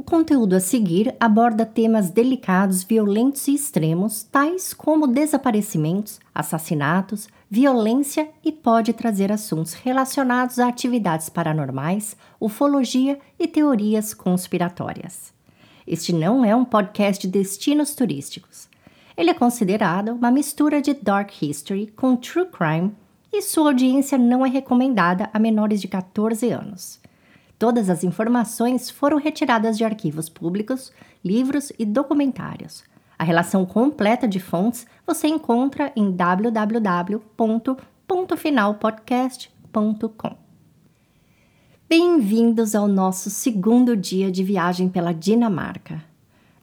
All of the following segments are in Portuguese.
O conteúdo a seguir aborda temas delicados, violentos e extremos, tais como desaparecimentos, assassinatos, violência e pode trazer assuntos relacionados a atividades paranormais, ufologia e teorias conspiratórias. Este não é um podcast de destinos turísticos. Ele é considerado uma mistura de dark history com true crime e sua audiência não é recomendada a menores de 14 anos. Todas as informações foram retiradas de arquivos públicos, livros e documentários. A relação completa de fontes você encontra em www.pontofinalpodcast.com. Bem-vindos ao nosso segundo dia de viagem pela Dinamarca.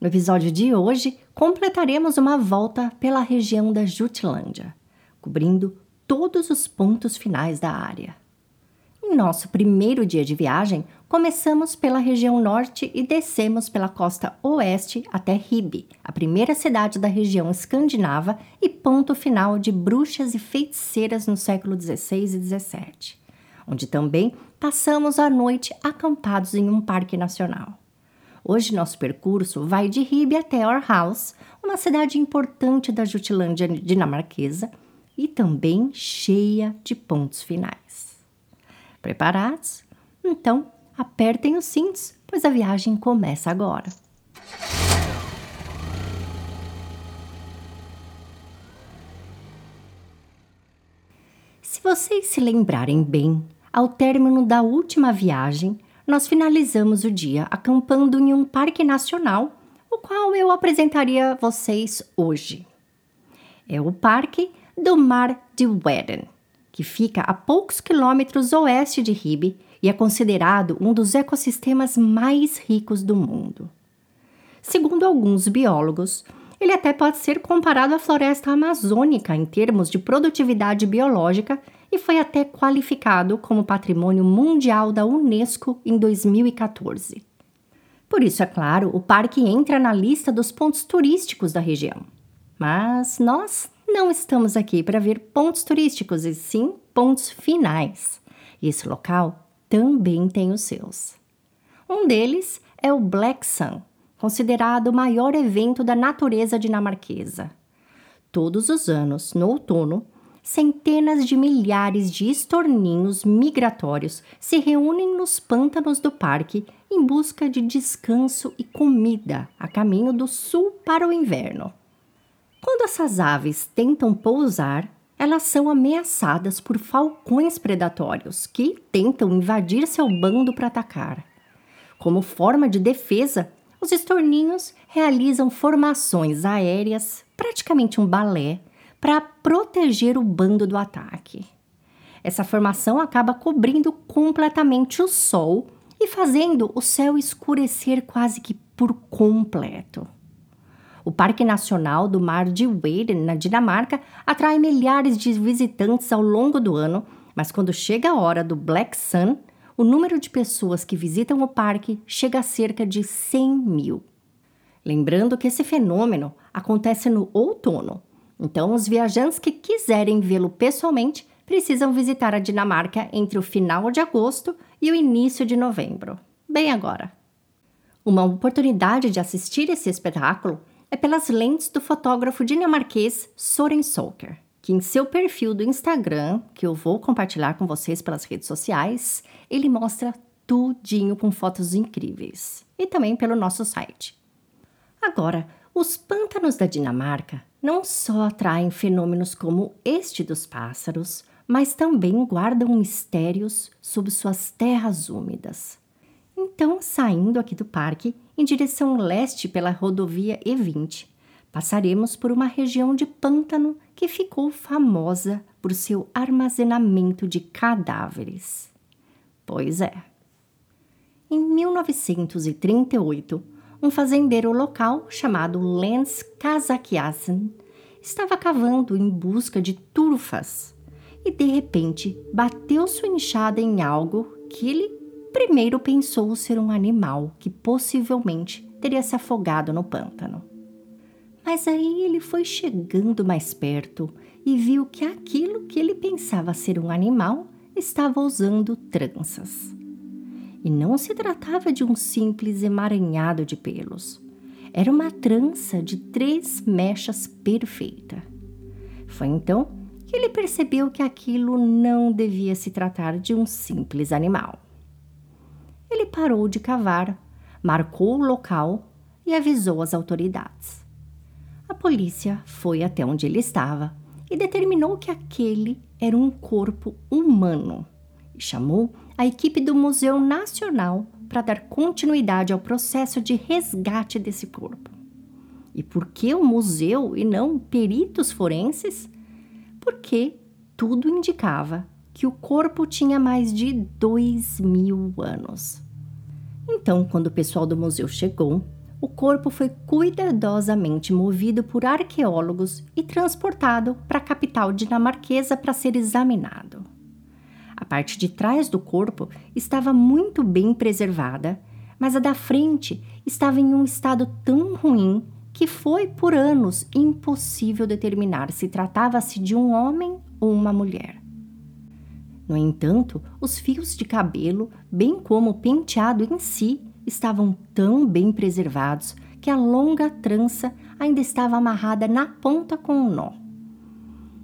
No episódio de hoje, completaremos uma volta pela região da Jutlândia, cobrindo todos os pontos finais da área. Em nosso primeiro dia de viagem, começamos pela região norte e descemos pela costa oeste até Ribe, a primeira cidade da região escandinava e ponto final de bruxas e feiticeiras no século XVI e XVII, onde também passamos a noite acampados em um parque nacional. Hoje nosso percurso vai de Ribe até Aarhus, uma cidade importante da Jutlândia dinamarquesa e também cheia de pontos finais. Preparados? Então, apertem os cintos, pois a viagem começa agora. Se vocês se lembrarem bem, ao término da última viagem, nós finalizamos o dia acampando em um parque nacional, o qual eu apresentaria a vocês hoje. É o Parque do Mar de Weden que fica a poucos quilômetros oeste de Ribe e é considerado um dos ecossistemas mais ricos do mundo. Segundo alguns biólogos, ele até pode ser comparado à floresta amazônica em termos de produtividade biológica e foi até qualificado como Patrimônio Mundial da Unesco em 2014. Por isso, é claro, o parque entra na lista dos pontos turísticos da região. Mas nós não estamos aqui para ver pontos turísticos, e sim pontos finais. Esse local também tem os seus. Um deles é o Black Sun, considerado o maior evento da natureza dinamarquesa. Todos os anos, no outono, centenas de milhares de estorninhos migratórios se reúnem nos pântanos do parque em busca de descanso e comida a caminho do sul para o inverno. Quando essas aves tentam pousar, elas são ameaçadas por falcões predatórios que tentam invadir seu bando para atacar. Como forma de defesa, os estorninhos realizam formações aéreas, praticamente um balé, para proteger o bando do ataque. Essa formação acaba cobrindo completamente o sol e fazendo o céu escurecer quase que por completo. O Parque Nacional do Mar de Weiden, na Dinamarca, atrai milhares de visitantes ao longo do ano, mas quando chega a hora do Black Sun, o número de pessoas que visitam o parque chega a cerca de 100 mil. Lembrando que esse fenômeno acontece no outono, então os viajantes que quiserem vê-lo pessoalmente precisam visitar a Dinamarca entre o final de agosto e o início de novembro. Bem agora. Uma oportunidade de assistir esse espetáculo é pelas lentes do fotógrafo dinamarquês Soren Solker, que em seu perfil do Instagram, que eu vou compartilhar com vocês pelas redes sociais, ele mostra tudinho com fotos incríveis. E também pelo nosso site. Agora, os pântanos da Dinamarca não só atraem fenômenos como este dos pássaros, mas também guardam mistérios sob suas terras úmidas. Então, saindo aqui do parque, em direção leste pela rodovia E20, passaremos por uma região de pântano que ficou famosa por seu armazenamento de cadáveres. Pois é. Em 1938, um fazendeiro local chamado Lens Kazakiasen estava cavando em busca de turfas e de repente bateu sua enxada em algo que ele primeiro pensou ser um animal que possivelmente teria se afogado no pântano. Mas aí ele foi chegando mais perto e viu que aquilo que ele pensava ser um animal estava usando tranças. E não se tratava de um simples emaranhado de pelos. Era uma trança de três mechas perfeita. Foi então que ele percebeu que aquilo não devia se tratar de um simples animal. Ele parou de cavar, marcou o local e avisou as autoridades. A polícia foi até onde ele estava e determinou que aquele era um corpo humano e chamou a equipe do Museu Nacional para dar continuidade ao processo de resgate desse corpo. E por que o museu e não peritos forenses? Porque tudo indicava que o corpo tinha mais de dois mil anos. Então, quando o pessoal do museu chegou, o corpo foi cuidadosamente movido por arqueólogos e transportado para a capital dinamarquesa para ser examinado. A parte de trás do corpo estava muito bem preservada, mas a da frente estava em um estado tão ruim que foi por anos impossível determinar se tratava-se de um homem ou uma mulher. No entanto, os fios de cabelo, bem como o penteado em si, estavam tão bem preservados que a longa trança ainda estava amarrada na ponta com um nó.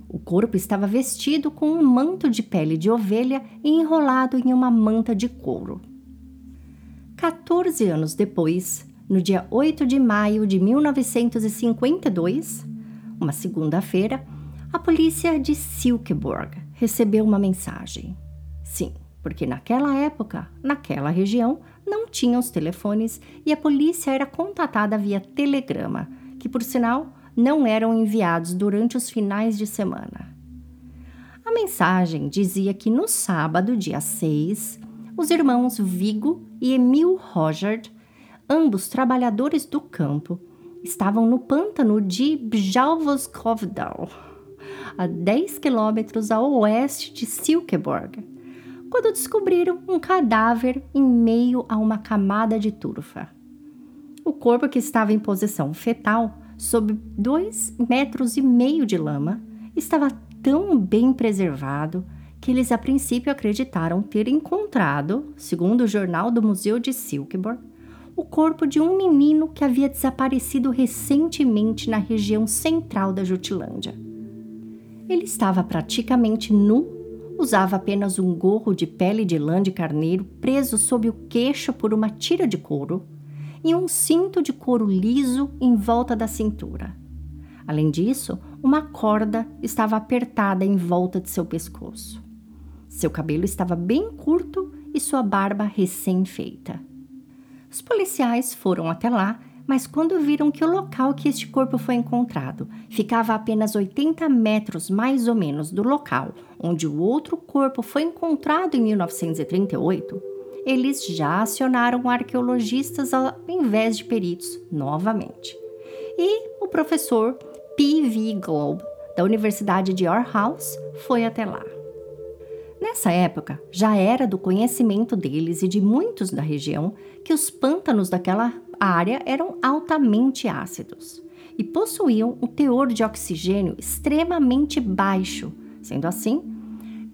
O corpo estava vestido com um manto de pele de ovelha e enrolado em uma manta de couro. 14 anos depois, no dia 8 de maio de 1952, uma segunda-feira, a polícia de Silkeborg recebeu uma mensagem. Sim, porque naquela época, naquela região, não tinham os telefones e a polícia era contatada via telegrama, que por sinal não eram enviados durante os finais de semana. A mensagem dizia que no sábado, dia 6, os irmãos Vigo e Emil Roger, ambos trabalhadores do campo, estavam no pântano de Bjalvoskovdal, a 10 quilômetros a oeste de Silkeborg, quando descobriram um cadáver em meio a uma camada de turfa. O corpo, que estava em posição fetal, sob dois metros e meio de lama, estava tão bem preservado que eles a princípio acreditaram ter encontrado, segundo o jornal do Museu de Silkeborg, o corpo de um menino que havia desaparecido recentemente na região central da Jutlândia. Ele estava praticamente nu Usava apenas um gorro de pele de lã de carneiro preso sob o queixo por uma tira de couro e um cinto de couro liso em volta da cintura. Além disso, uma corda estava apertada em volta de seu pescoço. Seu cabelo estava bem curto e sua barba recém-feita. Os policiais foram até lá mas quando viram que o local que este corpo foi encontrado ficava a apenas 80 metros mais ou menos do local onde o outro corpo foi encontrado em 1938, eles já acionaram arqueologistas ao invés de peritos novamente. E o professor P.V. Globe, da Universidade de Aarhus, foi até lá. Nessa época, já era do conhecimento deles e de muitos da região que os pântanos daquela área eram altamente ácidos e possuíam um teor de oxigênio extremamente baixo. Sendo assim,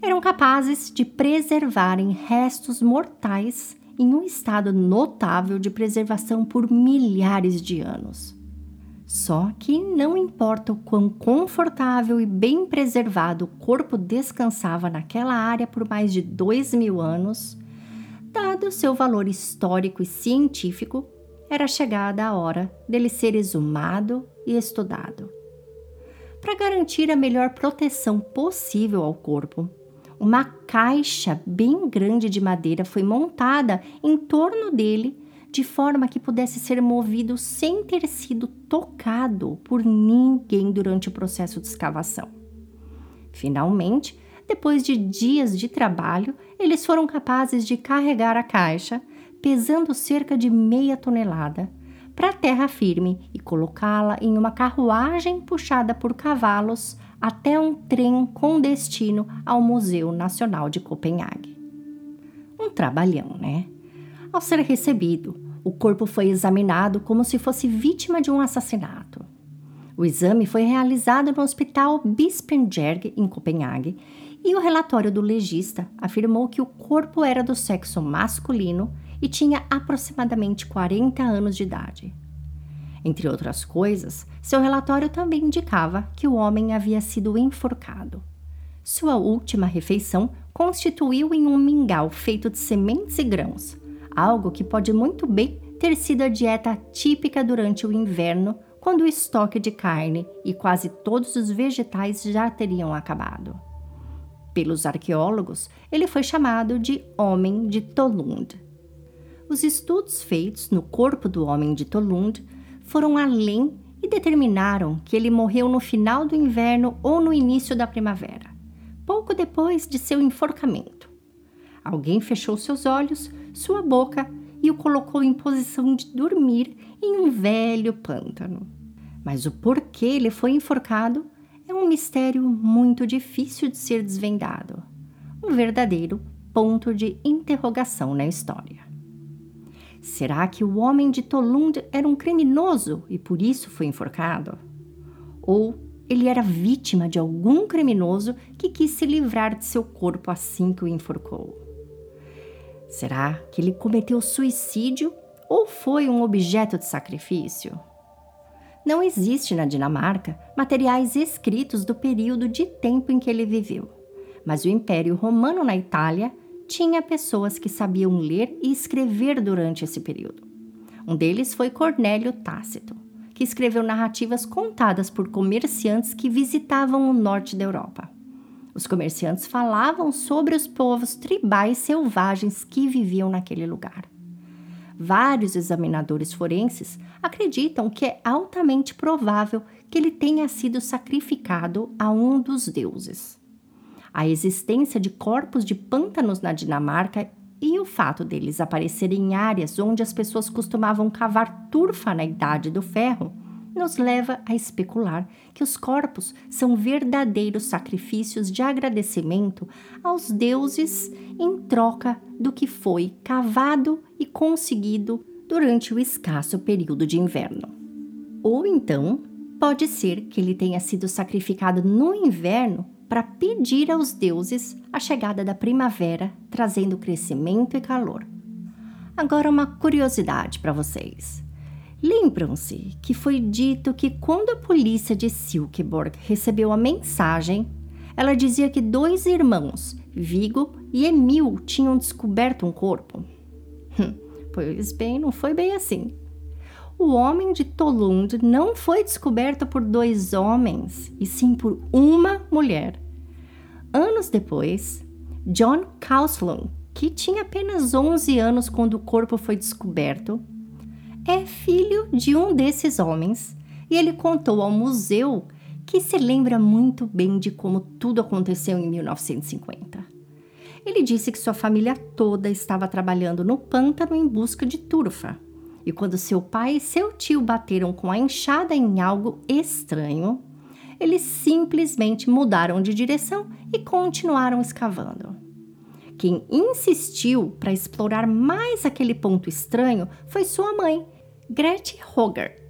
eram capazes de preservarem restos mortais em um estado notável de preservação por milhares de anos. Só que não importa o quão confortável e bem preservado o corpo descansava naquela área por mais de dois mil anos, dado seu valor histórico e científico, era chegada a hora dele ser exumado e estudado. Para garantir a melhor proteção possível ao corpo, uma caixa bem grande de madeira foi montada em torno dele de forma que pudesse ser movido sem ter sido tocado por ninguém durante o processo de escavação. Finalmente, depois de dias de trabalho, eles foram capazes de carregar a caixa pesando cerca de meia tonelada, para terra firme e colocá-la em uma carruagem puxada por cavalos até um trem com destino ao Museu Nacional de Copenhague. Um trabalhão, né? Ao ser recebido, o corpo foi examinado como se fosse vítima de um assassinato. O exame foi realizado no Hospital Bispensberg, em Copenhague, E o relatório do legista afirmou que o corpo era do sexo masculino e tinha aproximadamente 40 anos de idade. Entre outras coisas, seu relatório também indicava que o homem havia sido enforcado. Sua última refeição constituiu em um mingau feito de sementes e grãos, algo que pode muito bem ter sido a dieta típica durante o inverno, quando o estoque de carne e quase todos os vegetais já teriam acabado. Pelos arqueólogos, ele foi chamado de Homem de Tolund. Os estudos feitos no corpo do Homem de Tolund foram além e determinaram que ele morreu no final do inverno ou no início da primavera, pouco depois de seu enforcamento. Alguém fechou seus olhos, sua boca e o colocou em posição de dormir em um velho pântano. Mas o porquê ele foi enforcado é um mistério muito difícil de ser desvendado. Um verdadeiro ponto de interrogação na história. Será que o homem de Tolund era um criminoso e por isso foi enforcado? Ou ele era vítima de algum criminoso que quis se livrar de seu corpo assim que o enforcou? Será que ele cometeu suicídio ou foi um objeto de sacrifício? Não existe na Dinamarca materiais escritos do período de tempo em que ele viveu, mas o Império Romano na Itália tinha pessoas que sabiam ler e escrever durante esse período. Um deles foi Cornélio Tácito, que escreveu narrativas contadas por comerciantes que visitavam o norte da Europa. Os comerciantes falavam sobre os povos tribais selvagens que viviam naquele lugar. Vários examinadores forenses acreditam que é altamente provável que ele tenha sido sacrificado a um dos deuses a existência de corpos de pântanos na Dinamarca e o fato deles aparecerem em áreas onde as pessoas costumavam cavar turfa na Idade do Ferro nos leva a especular que os corpos são verdadeiros sacrifícios de agradecimento aos deuses em troca do que foi cavado e conseguido durante o escasso período de inverno. Ou então, pode ser que ele tenha sido sacrificado no inverno para pedir aos deuses a chegada da primavera, trazendo crescimento e calor. Agora, uma curiosidade para vocês. Lembram-se que foi dito que quando a polícia de Silkeborg recebeu a mensagem, ela dizia que dois irmãos, Vigo e Emil, tinham descoberto um corpo? Hum, pois bem, não foi bem assim. O homem de Tolund não foi descoberto por dois homens, e sim por uma mulher. Anos depois, John Kauslund, que tinha apenas 11 anos quando o corpo foi descoberto, é filho de um desses homens e ele contou ao museu que se lembra muito bem de como tudo aconteceu em 1950. Ele disse que sua família toda estava trabalhando no pântano em busca de turfa e quando seu pai e seu tio bateram com a enxada em algo estranho, eles simplesmente mudaram de direção e continuaram escavando. Quem insistiu para explorar mais aquele ponto estranho foi sua mãe, Gretchen Hoger.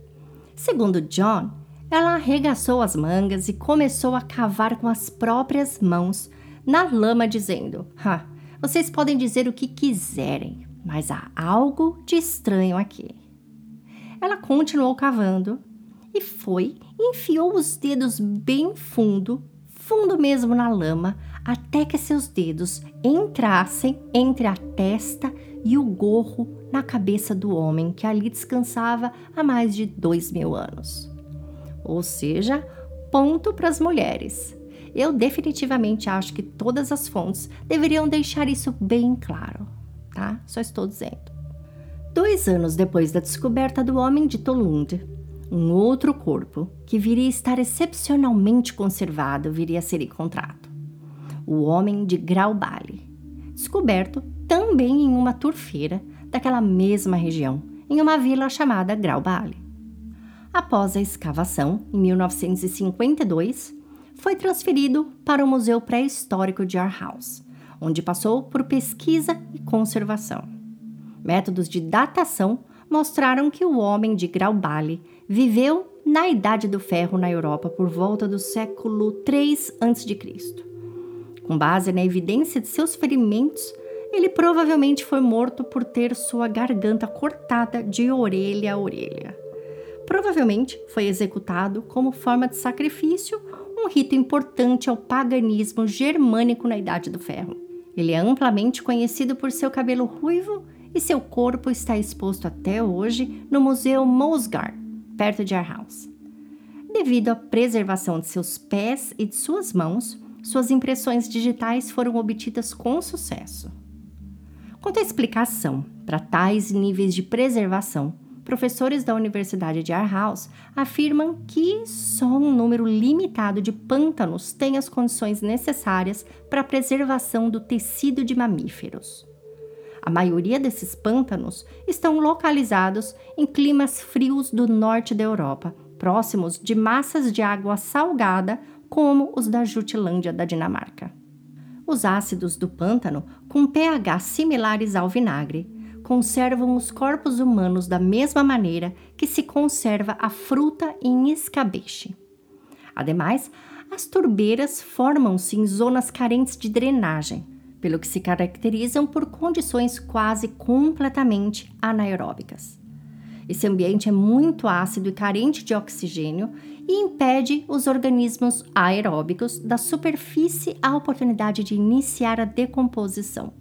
Segundo John, ela arregaçou as mangas e começou a cavar com as próprias mãos na lama, dizendo: ah, Vocês podem dizer o que quiserem, mas há algo de estranho aqui. Ela continuou cavando e foi enfiou os dedos bem fundo, fundo mesmo na lama, até que seus dedos entrassem entre a testa e o gorro na cabeça do homem que ali descansava há mais de dois mil anos. Ou seja, ponto para as mulheres. Eu definitivamente acho que todas as fontes deveriam deixar isso bem claro tá? Só estou dizendo. Dois anos depois da descoberta do homem de Tolund, um outro corpo, que viria a estar excepcionalmente conservado, viria a ser encontrado. O homem de Graubale, descoberto também em uma turfeira daquela mesma região, em uma vila chamada Graubale. Após a escavação, em 1952, foi transferido para o Museu Pré-Histórico de Aarhus, onde passou por pesquisa e conservação. Métodos de datação mostraram que o homem de Graubale viveu na Idade do Ferro na Europa por volta do século 3 a.C. Com base na evidência de seus ferimentos, ele provavelmente foi morto por ter sua garganta cortada de orelha a orelha. Provavelmente foi executado como forma de sacrifício, um rito importante ao paganismo germânico na Idade do Ferro. Ele é amplamente conhecido por seu cabelo ruivo e seu corpo está exposto até hoje no Museu Mosgard, perto de Aarhus. Devido à preservação de seus pés e de suas mãos, suas impressões digitais foram obtidas com sucesso. Quanto à explicação para tais níveis de preservação, professores da Universidade de Aarhus afirmam que só um número limitado de pântanos tem as condições necessárias para a preservação do tecido de mamíferos. A maioria desses pântanos estão localizados em climas frios do norte da Europa, próximos de massas de água salgada, como os da Jutlândia da Dinamarca. Os ácidos do pântano, com pH similares ao vinagre, conservam os corpos humanos da mesma maneira que se conserva a fruta em escabeche. Ademais, as turbeiras formam-se em zonas carentes de drenagem, pelo que se caracterizam por condições quase completamente anaeróbicas. Esse ambiente é muito ácido e carente de oxigênio e impede os organismos aeróbicos da superfície a oportunidade de iniciar a decomposição.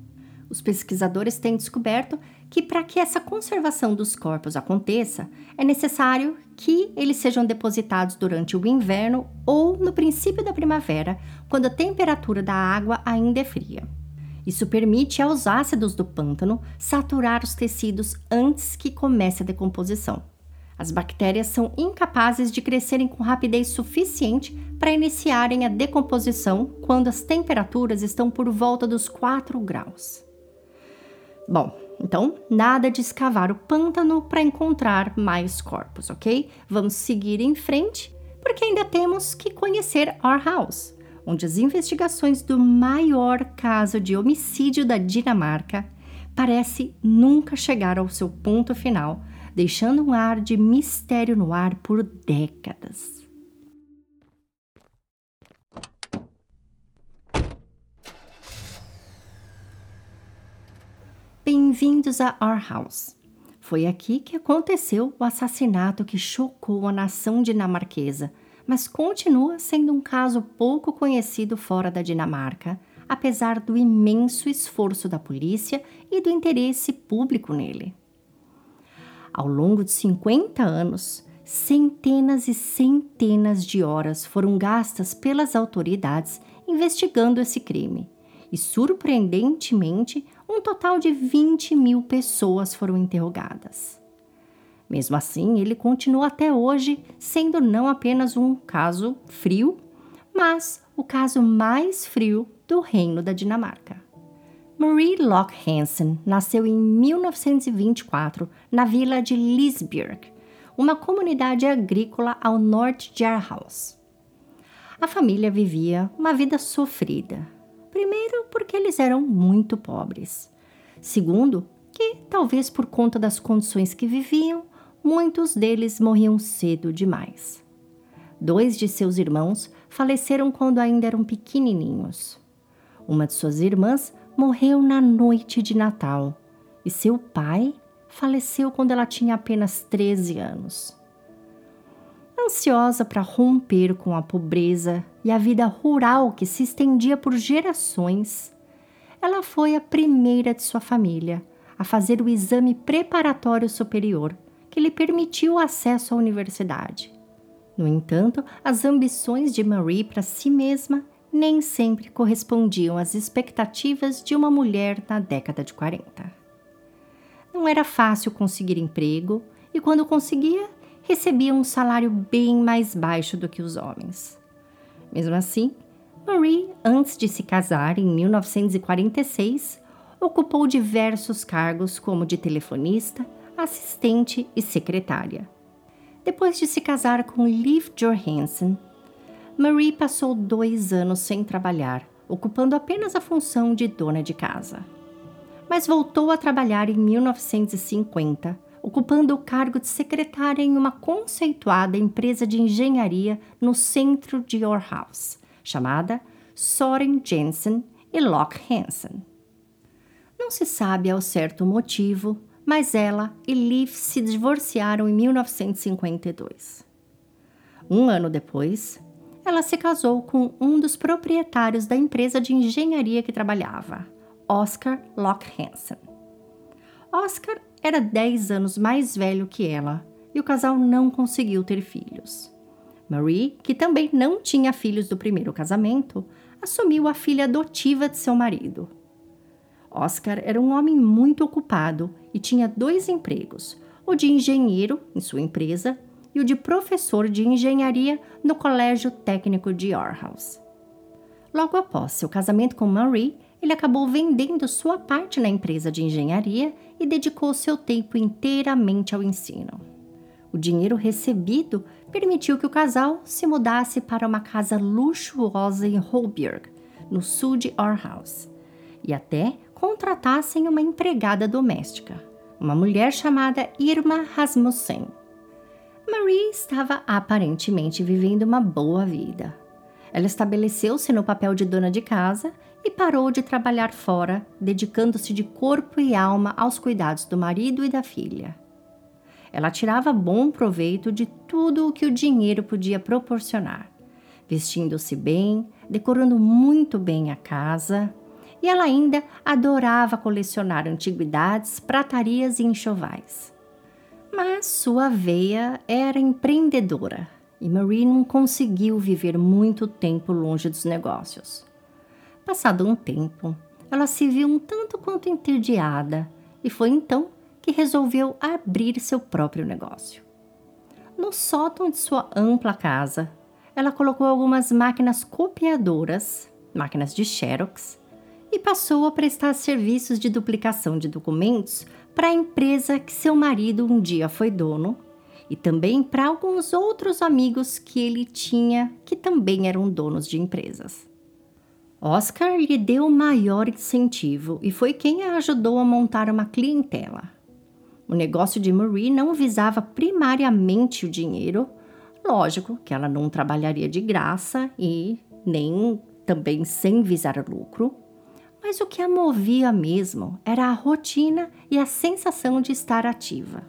Os pesquisadores têm descoberto que, para que essa conservação dos corpos aconteça, é necessário que eles sejam depositados durante o inverno ou no princípio da primavera, quando a temperatura da água ainda é fria. Isso permite aos ácidos do pântano saturar os tecidos antes que comece a decomposição. As bactérias são incapazes de crescerem com rapidez suficiente para iniciarem a decomposição quando as temperaturas estão por volta dos 4 graus. Bom, então nada de escavar o pântano para encontrar mais corpos, ok? Vamos seguir em frente, porque ainda temos que conhecer Our House onde as investigações do maior caso de homicídio da Dinamarca parece nunca chegar ao seu ponto final, deixando um ar de mistério no ar por décadas. Bem-vindos a Our House. Foi aqui que aconteceu o assassinato que chocou a nação dinamarquesa mas continua sendo um caso pouco conhecido fora da Dinamarca, apesar do imenso esforço da polícia e do interesse público nele. Ao longo de 50 anos, centenas e centenas de horas foram gastas pelas autoridades investigando esse crime, e surpreendentemente, um total de 20 mil pessoas foram interrogadas. Mesmo assim, ele continua até hoje sendo não apenas um caso frio, mas o caso mais frio do Reino da Dinamarca. Marie Locke Hansen nasceu em 1924 na vila de Lisbjerg, uma comunidade agrícola ao norte de Aarhus. A família vivia uma vida sofrida. Primeiro, porque eles eram muito pobres. Segundo, que talvez por conta das condições que viviam, muitos deles morriam cedo demais. Dois de seus irmãos faleceram quando ainda eram pequenininhos. Uma de suas irmãs morreu na noite de Natal e seu pai faleceu quando ela tinha apenas 13 anos. Ansiosa para romper com a pobreza e a vida rural que se estendia por gerações, ela foi a primeira de sua família a fazer o exame preparatório superior que lhe permitiu acesso à universidade. No entanto, as ambições de Marie para si mesma nem sempre correspondiam às expectativas de uma mulher na década de 40. Não era fácil conseguir emprego e, quando conseguia, recebia um salário bem mais baixo do que os homens. Mesmo assim, Marie, antes de se casar em 1946, ocupou diversos cargos como de telefonista, assistente e secretária. Depois de se casar com Liv Johansen, Marie passou dois anos sem trabalhar, ocupando apenas a função de dona de casa. Mas voltou a trabalhar em 1950, ocupando o cargo de secretária em uma conceituada empresa de engenharia no centro de Aarhus, chamada Soren Jensen e Locke Hansen. Não se sabe ao certo o motivo, mas ela e Liv se divorciaram em 1952. Um ano depois, ela se casou com um dos proprietários da empresa de engenharia que trabalhava, Oscar Locke Hansen. Oscar era 10 anos mais velho que ela e o casal não conseguiu ter filhos. Marie, que também não tinha filhos do primeiro casamento, assumiu a filha adotiva de seu marido. Oscar era um homem muito ocupado e tinha dois empregos: o de engenheiro em sua empresa e o de professor de engenharia no Colégio Técnico de Orhaus. Logo após seu casamento com Marie, ele acabou vendendo sua parte na empresa de engenharia e dedicou seu tempo inteiramente ao ensino. O dinheiro recebido permitiu que o casal se mudasse para uma casa luxuosa em Holberg, no sul de Orhaus, e até contratassem uma empregada doméstica, uma mulher chamada Irma Rasmussen. Marie estava aparentemente vivendo uma boa vida. Ela estabeleceu-se no papel de dona de casa e parou de trabalhar fora, dedicando-se de corpo e alma aos cuidados do marido e da filha. Ela tirava bom proveito de tudo o que o dinheiro podia proporcionar, vestindo-se bem, decorando muito bem a casa, e ela ainda adorava colecionar antiguidades, pratarias e enxovais. Mas sua veia era empreendedora e Marie não conseguiu viver muito tempo longe dos negócios. Passado um tempo, ela se viu um tanto quanto entediada e foi então que resolveu abrir seu próprio negócio. No sótão de sua ampla casa, ela colocou algumas máquinas copiadoras, máquinas de Xerox, e passou a prestar serviços de duplicação de documentos para a empresa que seu marido um dia foi dono e também para alguns outros amigos que ele tinha que também eram donos de empresas. Oscar lhe deu o maior incentivo e foi quem a ajudou a montar uma clientela. O negócio de Marie não visava primariamente o dinheiro, lógico que ela não trabalharia de graça e nem também sem visar lucro, mas o que a movia mesmo era a rotina e a sensação de estar ativa.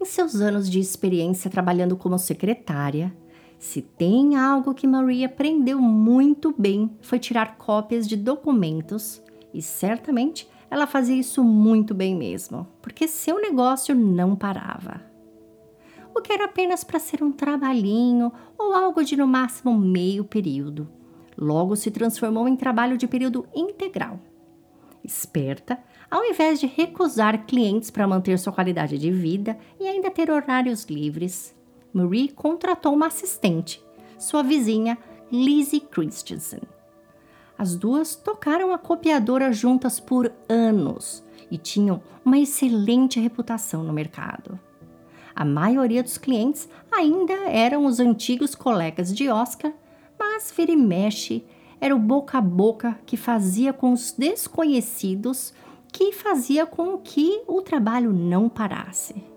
Em seus anos de experiência trabalhando como secretária, se tem algo que Marie aprendeu muito bem foi tirar cópias de documentos e certamente ela fazia isso muito bem mesmo, porque seu negócio não parava. O que era apenas para ser um trabalhinho ou algo de no máximo meio período, logo se transformou em trabalho de período integral. Esperta, ao invés de recusar clientes para manter sua qualidade de vida e ainda ter horários livres, Marie contratou uma assistente, sua vizinha Lizzie Christensen as duas tocaram a copiadora juntas por anos e tinham uma excelente reputação no mercado. A maioria dos clientes ainda eram os antigos colegas de Oscar, mas vira e mexe era o boca a boca que fazia com os desconhecidos que fazia com que o trabalho não parasse.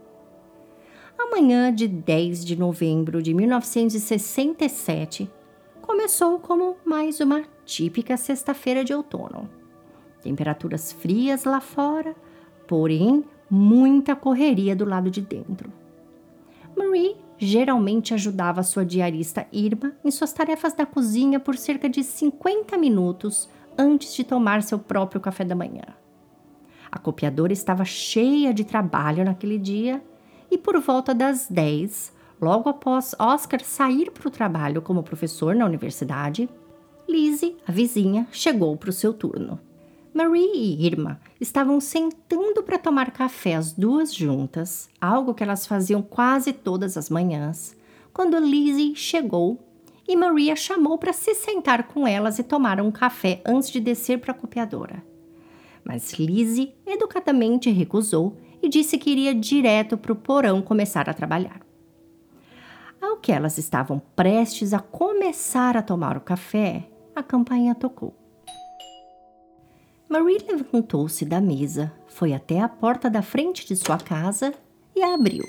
Amanhã de 10 de novembro de 1967 começou como mais uma típica sexta-feira de outono. Temperaturas frias lá fora, porém muita correria do lado de dentro. Marie geralmente ajudava sua diarista Irma em suas tarefas da cozinha por cerca de 50 minutos antes de tomar seu próprio café da manhã. A copiadora estava cheia de trabalho naquele dia e por volta das 10, logo após Oscar sair para o trabalho como professor na universidade, Lizzie, a vizinha, chegou para o seu turno. Marie e Irma estavam sentando para tomar café as duas juntas, algo que elas faziam quase todas as manhãs, quando Lizzie chegou e Maria chamou para se sentar com elas e tomar um café antes de descer para a copiadora. Mas Lizzie educadamente recusou e disse que iria direto para o porão começar a trabalhar. Ao que elas estavam prestes a começar a tomar o café, a campainha tocou. Marie levantou-se da mesa, foi até a porta da frente de sua casa e a abriu.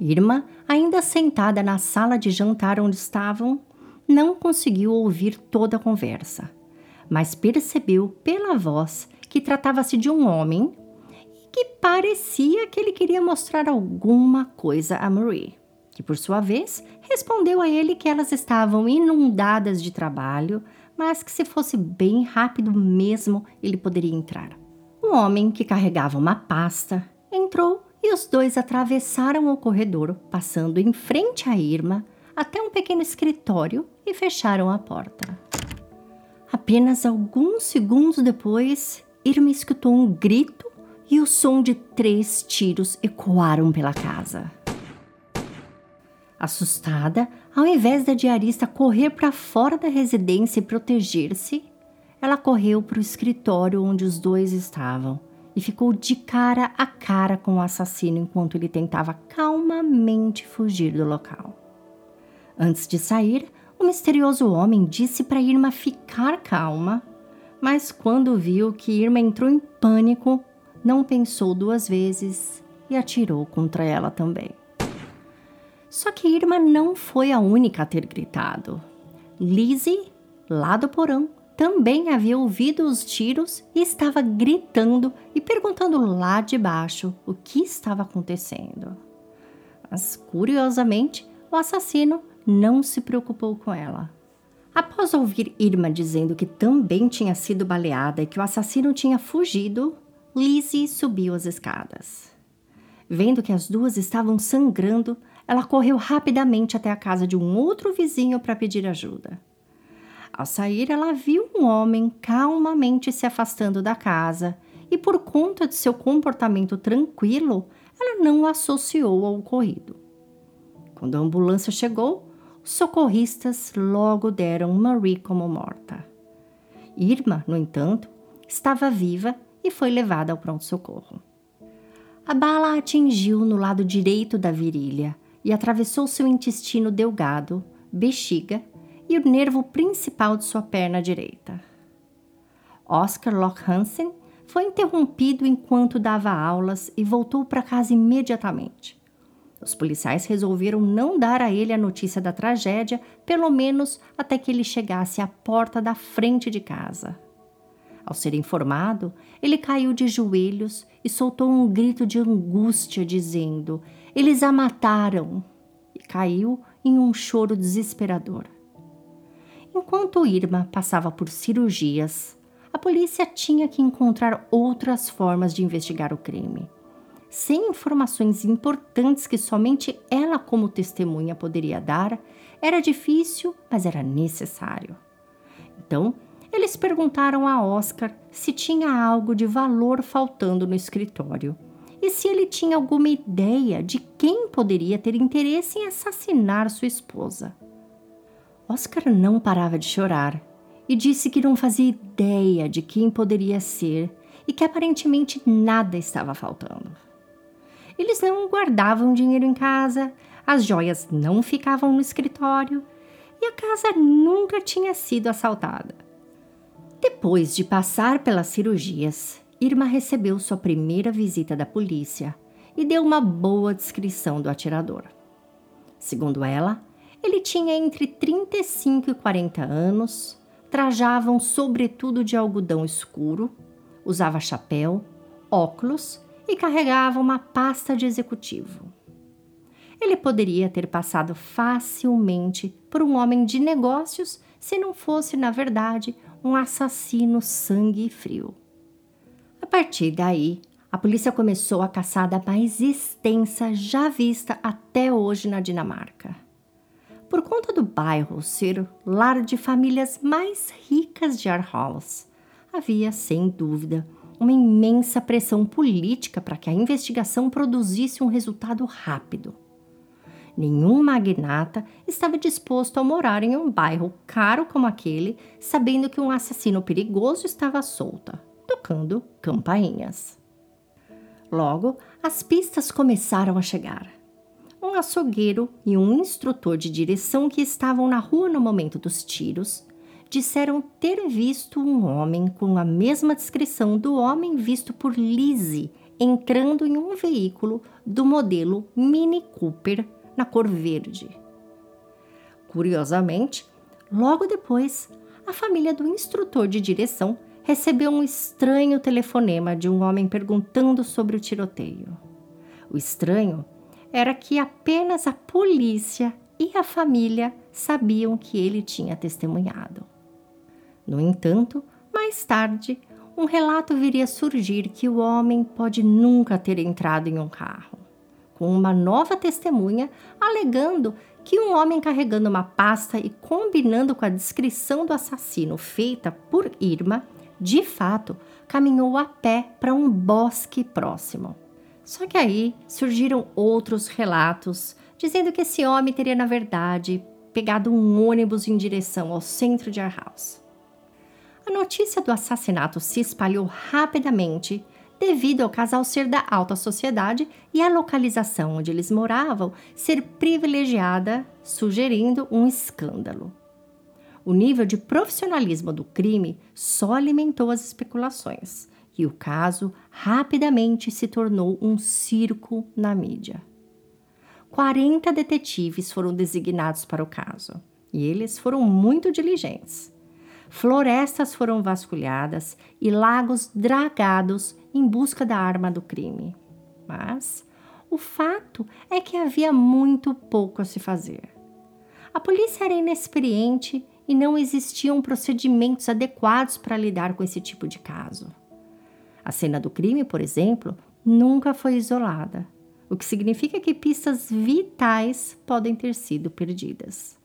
Irma, ainda sentada na sala de jantar onde estavam, não conseguiu ouvir toda a conversa, mas percebeu pela voz que tratava-se de um homem que parecia que ele queria mostrar alguma coisa a Marie, que por sua vez respondeu a ele que elas estavam inundadas de trabalho, mas que se fosse bem rápido mesmo ele poderia entrar. Um homem que carregava uma pasta entrou e os dois atravessaram o corredor, passando em frente à Irma até um pequeno escritório e fecharam a porta. Apenas alguns segundos depois, Irma escutou um grito e o som de três tiros ecoaram pela casa. Assustada, ao invés da diarista correr para fora da residência e proteger-se, ela correu para o escritório onde os dois estavam e ficou de cara a cara com o assassino enquanto ele tentava calmamente fugir do local. Antes de sair, o misterioso homem disse para Irma ficar calma, mas quando viu que Irma entrou em pânico, não pensou duas vezes e atirou contra ela também. Só que Irma não foi a única a ter gritado. Lizzie, lá do porão, também havia ouvido os tiros e estava gritando e perguntando lá de baixo o que estava acontecendo. Mas, curiosamente, o assassino não se preocupou com ela. Após ouvir Irma dizendo que também tinha sido baleada e que o assassino tinha fugido, Lizzie subiu as escadas. Vendo que as duas estavam sangrando, ela correu rapidamente até a casa de um outro vizinho para pedir ajuda. Ao sair, ela viu um homem calmamente se afastando da casa e, por conta de seu comportamento tranquilo, ela não o associou ao ocorrido. Quando a ambulância chegou, os socorristas logo deram Marie como morta. Irma, no entanto, estava viva e foi levada ao pronto-socorro. A bala atingiu no lado direito da virilha e atravessou seu intestino delgado, bexiga e o nervo principal de sua perna direita. Oscar Locke Hansen foi interrompido enquanto dava aulas e voltou para casa imediatamente. Os policiais resolveram não dar a ele a notícia da tragédia, pelo menos até que ele chegasse à porta da frente de casa. Ao ser informado, ele caiu de joelhos e soltou um grito de angústia, dizendo: Eles a mataram! E caiu em um choro desesperador. Enquanto Irma passava por cirurgias, a polícia tinha que encontrar outras formas de investigar o crime. Sem informações importantes que somente ela, como testemunha, poderia dar, era difícil, mas era necessário. Então, eles perguntaram a Oscar se tinha algo de valor faltando no escritório e se ele tinha alguma ideia de quem poderia ter interesse em assassinar sua esposa. Oscar não parava de chorar e disse que não fazia ideia de quem poderia ser e que aparentemente nada estava faltando. Eles não guardavam dinheiro em casa, as joias não ficavam no escritório e a casa nunca tinha sido assaltada. Depois de passar pelas cirurgias, Irma recebeu sua primeira visita da polícia e deu uma boa descrição do atirador. Segundo ela, ele tinha entre 35 e 40 anos, trajava um sobretudo de algodão escuro, usava chapéu, óculos e carregava uma pasta de executivo. Ele poderia ter passado facilmente por um homem de negócios se não fosse, na verdade, um assassino sangue frio. A partir daí, a polícia começou a caçada mais extensa já vista até hoje na Dinamarca. Por conta do bairro ser lar de famílias mais ricas de Aarhus, havia, sem dúvida, uma imensa pressão política para que a investigação produzisse um resultado rápido. Nenhum magnata estava disposto a morar em um bairro caro como aquele, sabendo que um assassino perigoso estava solta, tocando campainhas. Logo, as pistas começaram a chegar um açougueiro e um instrutor de direção que estavam na rua no momento dos tiros disseram ter visto um homem com a mesma descrição do homem visto por Lizzie entrando em um veículo do modelo Mini Cooper na cor verde. Curiosamente, Logo depois, a família do instrutor de direção recebeu um estranho telefonema de um homem perguntando sobre o tiroteio. O estranho era que apenas a polícia e a família sabiam que ele tinha testemunhado. No entanto, mais tarde, um relato viria surgir que o homem pode nunca ter entrado em um carro, com uma nova testemunha alegando que um homem carregando uma pasta e combinando com a descrição do assassino feita por Irma, de fato, caminhou a pé para um bosque próximo. Só que aí surgiram outros relatos dizendo que esse homem teria, na verdade, pegado um ônibus em direção ao centro de Aarhus. A notícia do assassinato se espalhou rapidamente devido ao casal ser da alta sociedade e a localização onde eles moravam ser privilegiada, sugerindo um escândalo. O nível de profissionalismo do crime só alimentou as especulações e o caso rapidamente se tornou um circo na mídia. 40 detetives foram designados para o caso e eles foram muito diligentes florestas foram vasculhadas e lagos dragados em busca da arma do crime. Mas o fato é que havia muito pouco a se fazer. A polícia era inexperiente e não existiam procedimentos adequados para lidar com esse tipo de caso. A cena do crime, por exemplo, nunca foi isolada, o que significa que pistas vitais podem ter sido perdidas.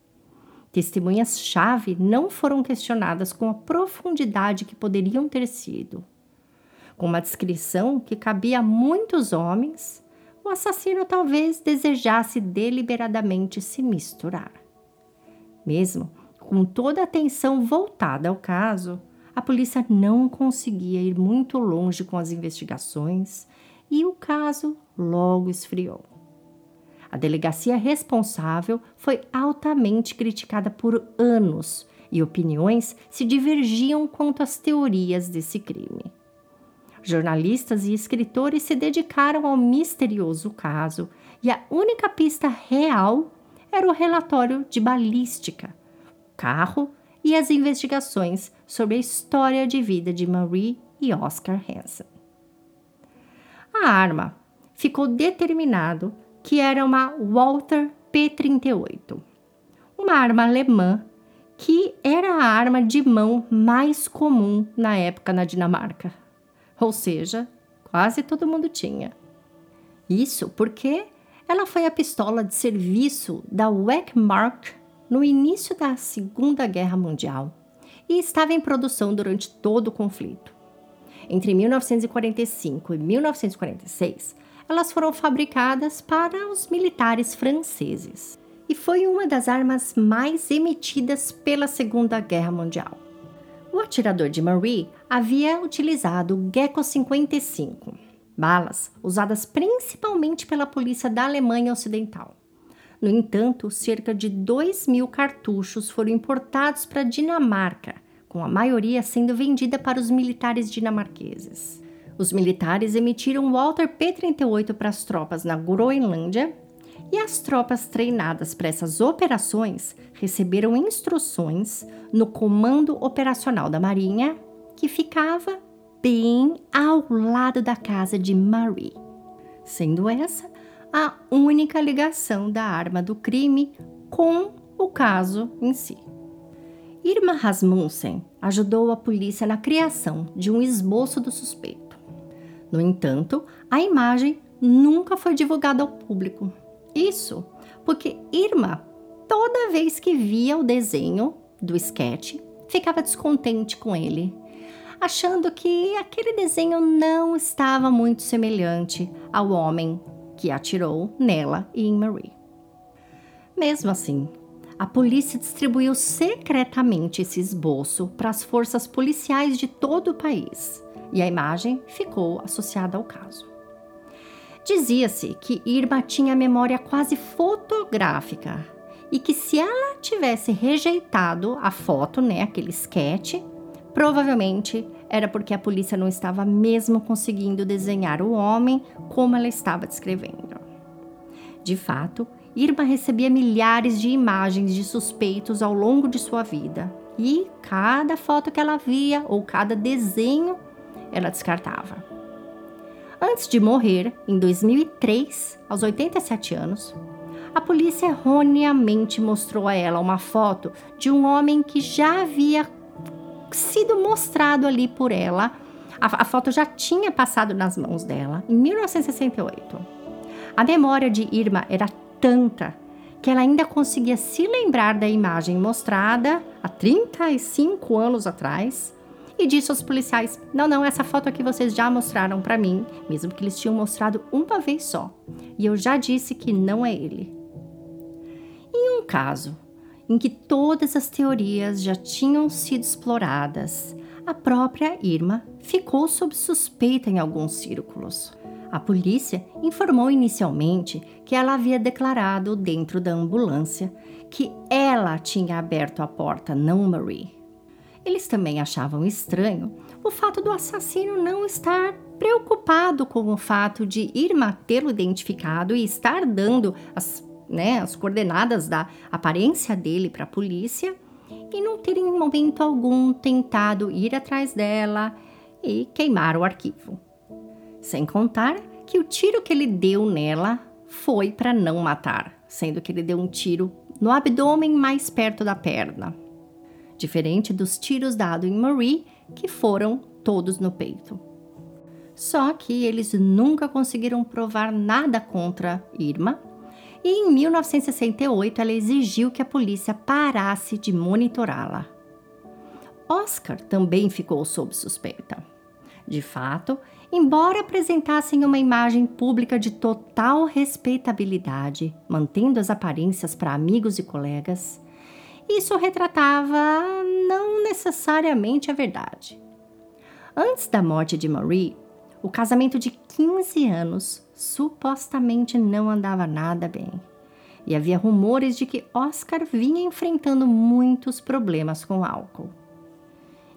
Testemunhas-chave não foram questionadas com a profundidade que poderiam ter sido. Com uma descrição que cabia a muitos homens, o assassino talvez desejasse deliberadamente se misturar. Mesmo com toda a atenção voltada ao caso, a polícia não conseguia ir muito longe com as investigações e o caso logo esfriou. A delegacia responsável foi altamente criticada por anos e opiniões se divergiam quanto às teorias desse crime. Jornalistas e escritores se dedicaram ao misterioso caso e a única pista real era o relatório de balística, o carro e as investigações sobre a história de vida de Marie e Oscar Hansen. A arma ficou determinado que era uma Walter P38, uma arma alemã que era a arma de mão mais comum na época na Dinamarca. Ou seja, quase todo mundo tinha. Isso porque ela foi a pistola de serviço da Weckmark no início da Segunda Guerra Mundial e estava em produção durante todo o conflito. Entre 1945 e 1946, elas foram fabricadas para os militares franceses e foi uma das armas mais emitidas pela Segunda Guerra Mundial. O atirador de Marie havia utilizado o Gecko 55, balas usadas principalmente pela polícia da Alemanha Ocidental. No entanto, cerca de 2 mil cartuchos foram importados para a Dinamarca, com a maioria sendo vendida para os militares dinamarqueses. Os militares emitiram o Walter P-38 para as tropas na Groenlândia e as tropas treinadas para essas operações receberam instruções no Comando Operacional da Marinha, que ficava bem ao lado da casa de Marie, sendo essa a única ligação da arma do crime com o caso em si. Irma Rasmussen ajudou a polícia na criação de um esboço do suspeito. No entanto, a imagem nunca foi divulgada ao público. Isso porque Irma, toda vez que via o desenho do sketch, ficava descontente com ele, achando que aquele desenho não estava muito semelhante ao homem que atirou nela e em Marie. Mesmo assim, a polícia distribuiu secretamente esse esboço para as forças policiais de todo o país e a imagem ficou associada ao caso. Dizia-se que Irma tinha memória quase fotográfica e que se ela tivesse rejeitado a foto, né, aquele sketch, provavelmente era porque a polícia não estava mesmo conseguindo desenhar o homem como ela estava descrevendo. De fato, Irma recebia milhares de imagens de suspeitos ao longo de sua vida e cada foto que ela via ou cada desenho ela descartava. Antes de morrer, em 2003, aos 87 anos, a polícia erroneamente mostrou a ela uma foto de um homem que já havia sido mostrado ali por ela. A, a foto já tinha passado nas mãos dela em 1968. A memória de Irma era tanta que ela ainda conseguia se lembrar da imagem mostrada há 35 anos atrás e disse aos policiais: Não, não, essa foto aqui vocês já mostraram para mim, mesmo que eles tinham mostrado uma vez só. E eu já disse que não é ele. Em um caso em que todas as teorias já tinham sido exploradas, a própria Irma ficou sob suspeita em alguns círculos. A polícia informou inicialmente que ela havia declarado dentro da ambulância que ela tinha aberto a porta, não Marie. Eles também achavam estranho o fato do assassino não estar preocupado com o fato de Irma tê-lo identificado e estar dando as, né, as coordenadas da aparência dele para a polícia e não ter em momento algum tentado ir atrás dela e queimar o arquivo. Sem contar que o tiro que ele deu nela foi para não matar, sendo que ele deu um tiro no abdômen mais perto da perna diferente dos tiros dados em Marie, que foram todos no peito. Só que eles nunca conseguiram provar nada contra Irma, e em 1968 ela exigiu que a polícia parasse de monitorá-la. Oscar também ficou sob suspeita. De fato, embora apresentassem uma imagem pública de total respeitabilidade, mantendo as aparências para amigos e colegas, isso retratava não necessariamente a verdade. Antes da morte de Marie, o casamento de 15 anos supostamente não andava nada bem. E havia rumores de que Oscar vinha enfrentando muitos problemas com álcool.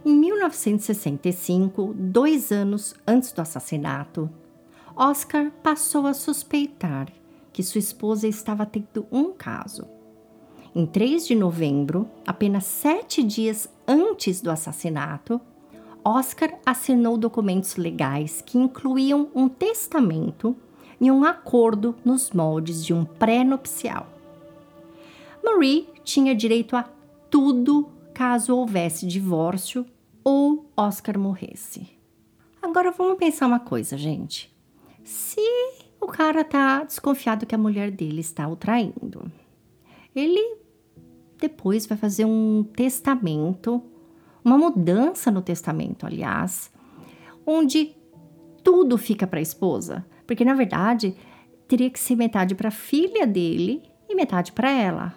Em 1965, dois anos antes do assassinato, Oscar passou a suspeitar que sua esposa estava tendo um caso. Em 3 de novembro, apenas sete dias antes do assassinato, Oscar assinou documentos legais que incluíam um testamento e um acordo nos moldes de um pré-nupcial. Marie tinha direito a tudo caso houvesse divórcio ou Oscar morresse. Agora vamos pensar uma coisa, gente. Se o cara tá desconfiado que a mulher dele está o traindo, ele depois vai fazer um testamento, uma mudança no testamento, aliás, onde tudo fica para a esposa, porque na verdade teria que ser metade para a filha dele e metade para ela.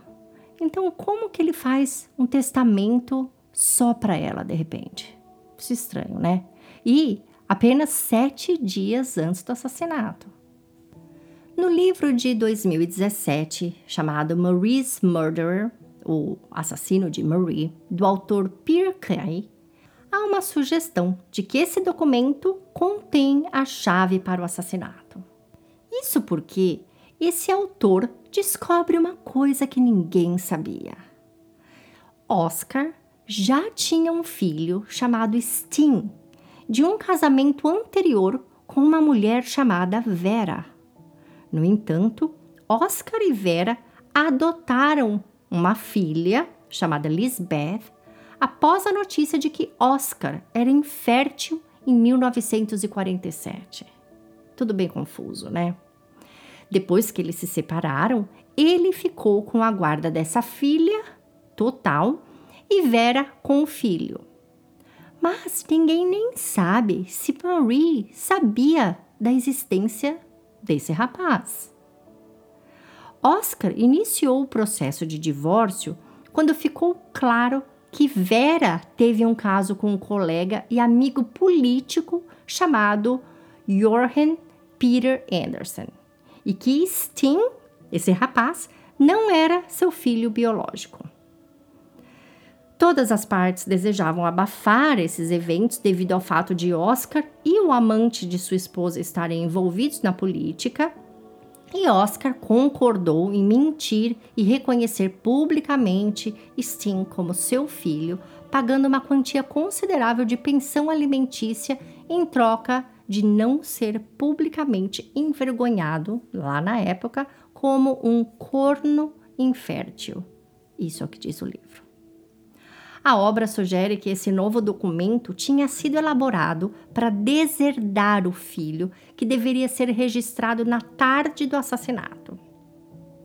Então, como que ele faz um testamento só para ela de repente? Isso é estranho, né? E apenas sete dias antes do assassinato. No livro de 2017, chamado Marie's Murderer, o assassino de Marie, do autor Pierre Clay, há uma sugestão de que esse documento contém a chave para o assassinato. Isso porque esse autor descobre uma coisa que ninguém sabia. Oscar já tinha um filho chamado Steen, de um casamento anterior com uma mulher chamada Vera. No entanto, Oscar e Vera adotaram uma filha chamada Lisbeth após a notícia de que Oscar era infértil em 1947. Tudo bem confuso, né? Depois que eles se separaram, ele ficou com a guarda dessa filha total e Vera com o filho. Mas ninguém nem sabe se Marie sabia da existência desse rapaz. Oscar iniciou o processo de divórcio quando ficou claro que Vera teve um caso com um colega e amigo político chamado Johan Peter Anderson e que Steen, esse rapaz, não era seu filho biológico. Todas as partes desejavam abafar esses eventos devido ao fato de Oscar e o amante de sua esposa estarem envolvidos na política E Oscar concordou em mentir e reconhecer publicamente Sting como seu filho, pagando uma quantia considerável de pensão alimentícia em troca de não ser publicamente envergonhado, lá na época, como um corno infértil. Isso é o que diz o livro. A obra sugere que esse novo documento tinha sido elaborado para deserdar o filho, que deveria ser registrado na tarde do assassinato.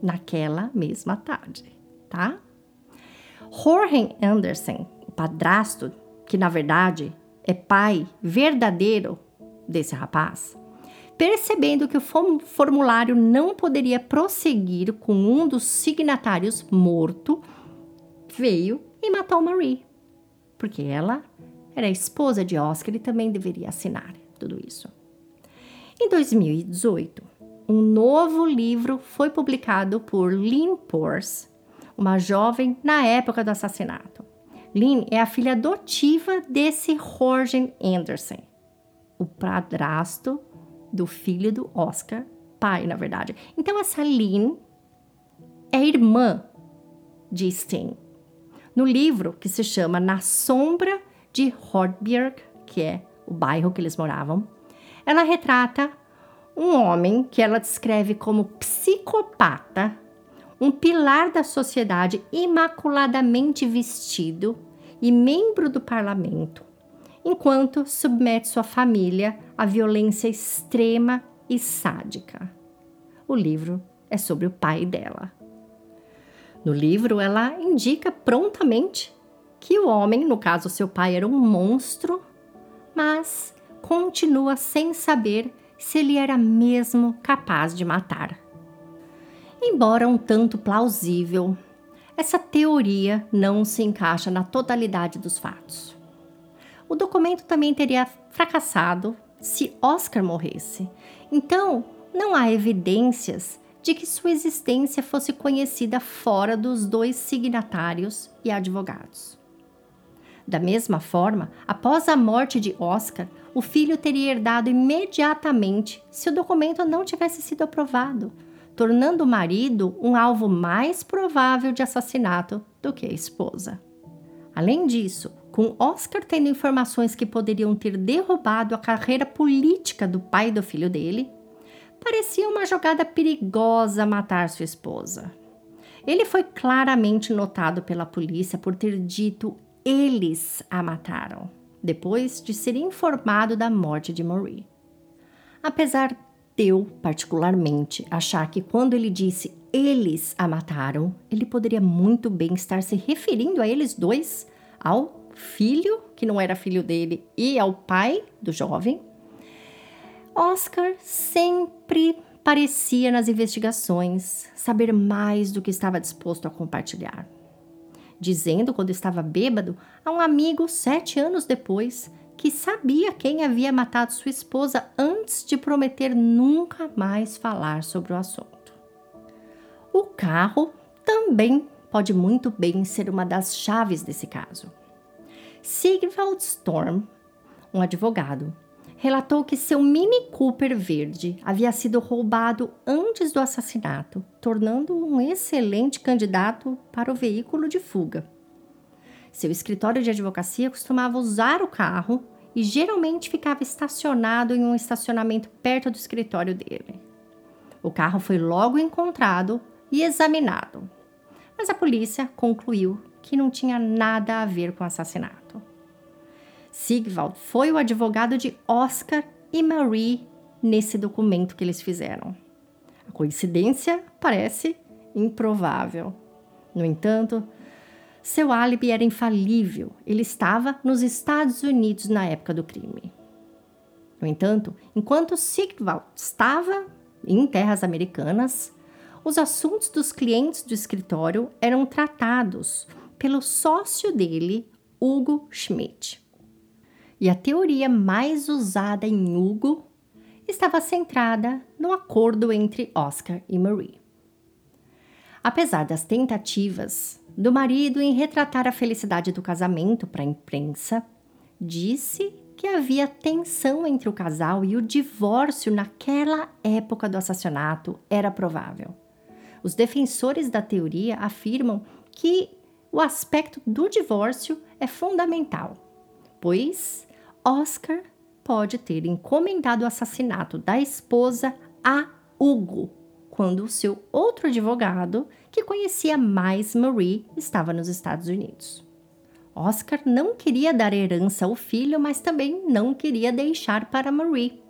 Naquela mesma tarde, tá? Jorge Anderson, o padrasto, que na verdade é pai verdadeiro desse rapaz, percebendo que o formulário não poderia prosseguir com um dos signatários morto, veio e matou Marie, porque ela era esposa de Oscar e também deveria assinar tudo isso. Em 2018, um novo livro foi publicado por Lynn Pors, uma jovem na época do assassinato. Lynn é a filha adotiva desse Jorge Anderson, o padrasto do filho do Oscar, pai, na verdade. Então, essa Lynn é irmã de Sting. No livro, que se chama Na Sombra de Hortberg, que é o bairro que eles moravam, ela retrata um homem que ela descreve como psicopata, um pilar da sociedade imaculadamente vestido e membro do parlamento, enquanto submete sua família à violência extrema e sádica. O livro é sobre o pai dela. No livro, ela indica prontamente que o homem, no caso seu pai, era um monstro, mas continua sem saber se ele era mesmo capaz de matar. Embora um tanto plausível, essa teoria não se encaixa na totalidade dos fatos. O documento também teria fracassado se Oscar morresse. Então, não há evidências de que sua existência fosse conhecida fora dos dois signatários e advogados. Da mesma forma, após a morte de Oscar, o filho teria herdado imediatamente se o documento não tivesse sido aprovado, tornando o marido um alvo mais provável de assassinato do que a esposa. Além disso, com Oscar tendo informações que poderiam ter derrubado a carreira política do pai do filho dele, parecia uma jogada perigosa matar sua esposa. Ele foi claramente notado pela polícia por ter dito eles a mataram, depois de ser informado da morte de Marie. Apesar de eu, particularmente, achar que quando ele disse eles a mataram, ele poderia muito bem estar se referindo a eles dois, ao filho, que não era filho dele, e ao pai do jovem, Oscar sempre parecia nas investigações saber mais do que estava disposto a compartilhar. Dizendo, quando estava bêbado, a um amigo sete anos depois que sabia quem havia matado sua esposa antes de prometer nunca mais falar sobre o assunto. O carro também pode muito bem ser uma das chaves desse caso. Sigvald Storm, um advogado, relatou que seu Mini Cooper verde havia sido roubado antes do assassinato, tornando um excelente candidato para o veículo de fuga. Seu escritório de advocacia costumava usar o carro e geralmente ficava estacionado em um estacionamento perto do escritório dele. O carro foi logo encontrado e examinado, mas a polícia concluiu que não tinha nada a ver com o assassinato. Sigvald foi o advogado de Oscar e Marie nesse documento que eles fizeram. A coincidência parece improvável. No entanto, seu álibi era infalível. Ele estava nos Estados Unidos na época do crime. No entanto, enquanto Sigvald estava em terras americanas, os assuntos dos clientes do escritório eram tratados pelo sócio dele, Hugo Schmidt. E a teoria mais usada em Hugo estava centrada no acordo entre Oscar e Marie. Apesar das tentativas do marido em retratar a felicidade do casamento para a imprensa, disse que havia tensão entre o casal e o divórcio naquela época do assassinato era provável. Os defensores da teoria afirmam que o aspecto do divórcio é fundamental, pois Oscar pode ter encomendado o assassinato da esposa a Hugo, quando o seu outro advogado, que conhecia mais Marie, estava nos Estados Unidos. Oscar não queria dar herança ao filho, mas também não queria deixar para Marie.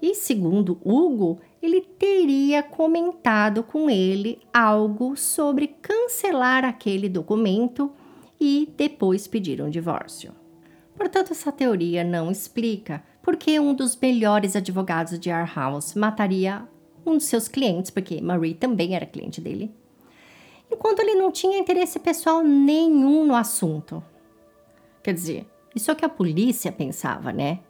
E segundo Hugo, ele teria comentado com ele algo sobre cancelar aquele documento e depois pedir um divórcio. Portanto, essa teoria não explica por que um dos melhores advogados de Our House mataria um de seus clientes, porque Marie também era cliente dele, enquanto ele não tinha interesse pessoal nenhum no assunto. Quer dizer, isso é o que a polícia pensava, né?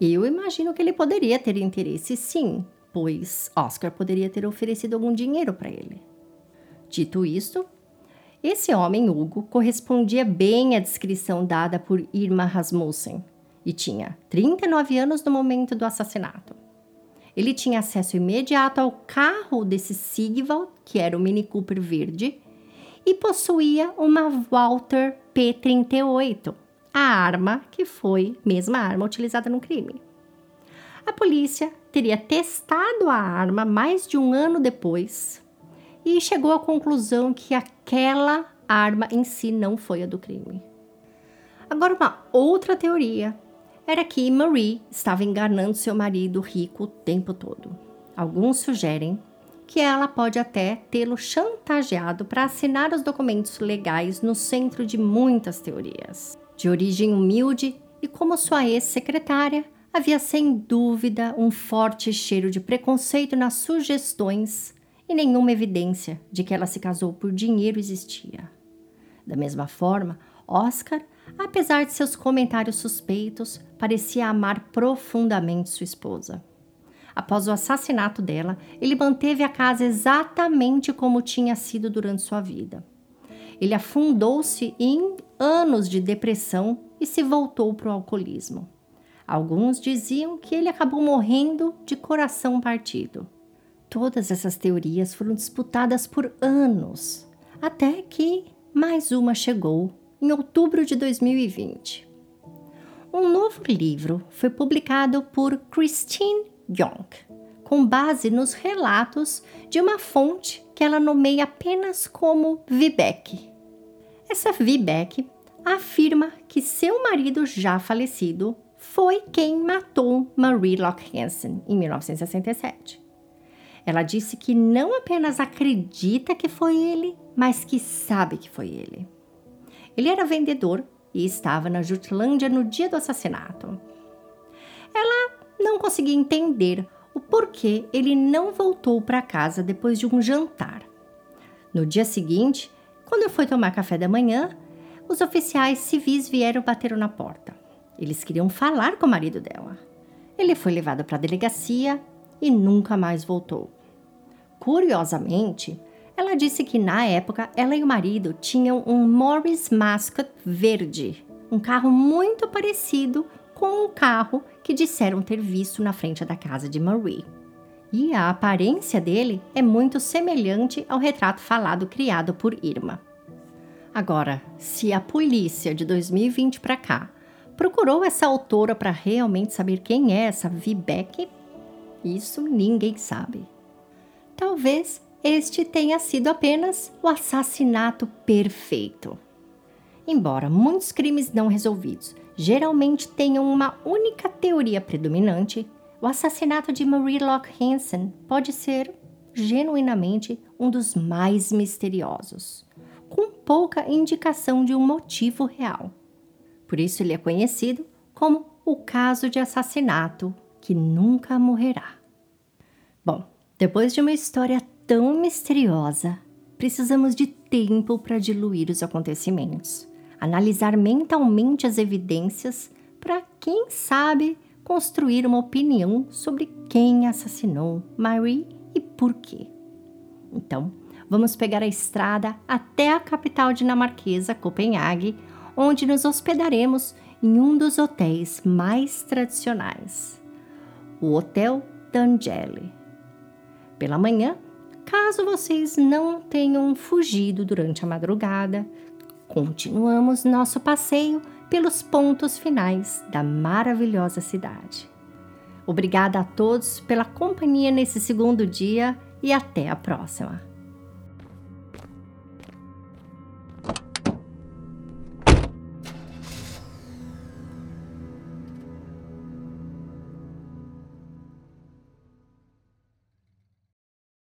Eu imagino que ele poderia ter interesse sim, pois Oscar poderia ter oferecido algum dinheiro para ele. Dito isto, esse homem, Hugo, correspondia bem à descrição dada por Irma Rasmussen e tinha 39 anos no momento do assassinato. Ele tinha acesso imediato ao carro desse Sigvald, que era o Mini Cooper verde, e possuía uma Walter P38, a arma que foi mesma arma utilizada no crime. A polícia teria testado a arma mais de um ano depois e chegou à conclusão que aquela arma em si não foi a do crime. Agora, uma outra teoria era que Marie estava enganando seu marido rico o tempo todo. Alguns sugerem que ela pode até tê-lo chantageado para assinar os documentos legais no centro de muitas teorias. De origem humilde e como sua ex-secretária, havia sem dúvida um forte cheiro de preconceito nas sugestões e nenhuma evidência de que ela se casou por dinheiro existia. Da mesma forma, Oscar Apesar de seus comentários suspeitos, parecia amar profundamente sua esposa. Após o assassinato dela, ele manteve a casa exatamente como tinha sido durante sua vida. Ele afundou-se em anos de depressão e se voltou para o alcoolismo. Alguns diziam que ele acabou morrendo de coração partido. Todas essas teorias foram disputadas por anos, até que mais uma chegou em outubro de 2020. Um novo livro foi publicado por Christine Young, com base nos relatos de uma fonte que ela nomeia apenas como Vivek. Essa Vivek afirma que seu marido já falecido foi quem matou Marie Locke Hansen em 1967. Ela disse que não apenas acredita que foi ele, mas que sabe que foi ele. Ele era vendedor e estava na Jutlândia no dia do assassinato. Ela não conseguia entender o porquê ele não voltou para casa depois de um jantar. No dia seguinte, quando foi tomar café da manhã, os oficiais civis vieram bater na porta. Eles queriam falar com o marido dela. Ele foi levado para a delegacia e nunca mais voltou. Curiosamente, ela disse que na época ela e o marido tinham um Morris Mascot verde, um carro muito parecido com o carro que disseram ter visto na frente da casa de Marie. E a aparência dele é muito semelhante ao retrato falado criado por Irma. Agora, se a polícia de 2020 para cá procurou essa autora para realmente saber quem é essa Vivek, isso ninguém sabe. Talvez este tenha sido apenas o assassinato perfeito. Embora muitos crimes não resolvidos geralmente tenham uma única teoria predominante, o assassinato de Marie Locke Hansen pode ser genuinamente um dos mais misteriosos, com pouca indicação de um motivo real. Por isso ele é conhecido como o caso de assassinato que nunca morrerá. Depois de uma história tão misteriosa, precisamos de tempo para diluir os acontecimentos, analisar mentalmente as evidências para, quem sabe, construir uma opinião sobre quem assassinou Marie e por quê. Então, vamos pegar a estrada até a capital dinamarquesa, Copenhague, onde nos hospedaremos em um dos hotéis mais tradicionais, o Hotel D'Angeli. Pela manhã, caso vocês não tenham fugido durante a madrugada, continuamos nosso passeio pelos pontos finais da maravilhosa cidade. Obrigada a todos pela companhia nesse segundo dia e até a próxima!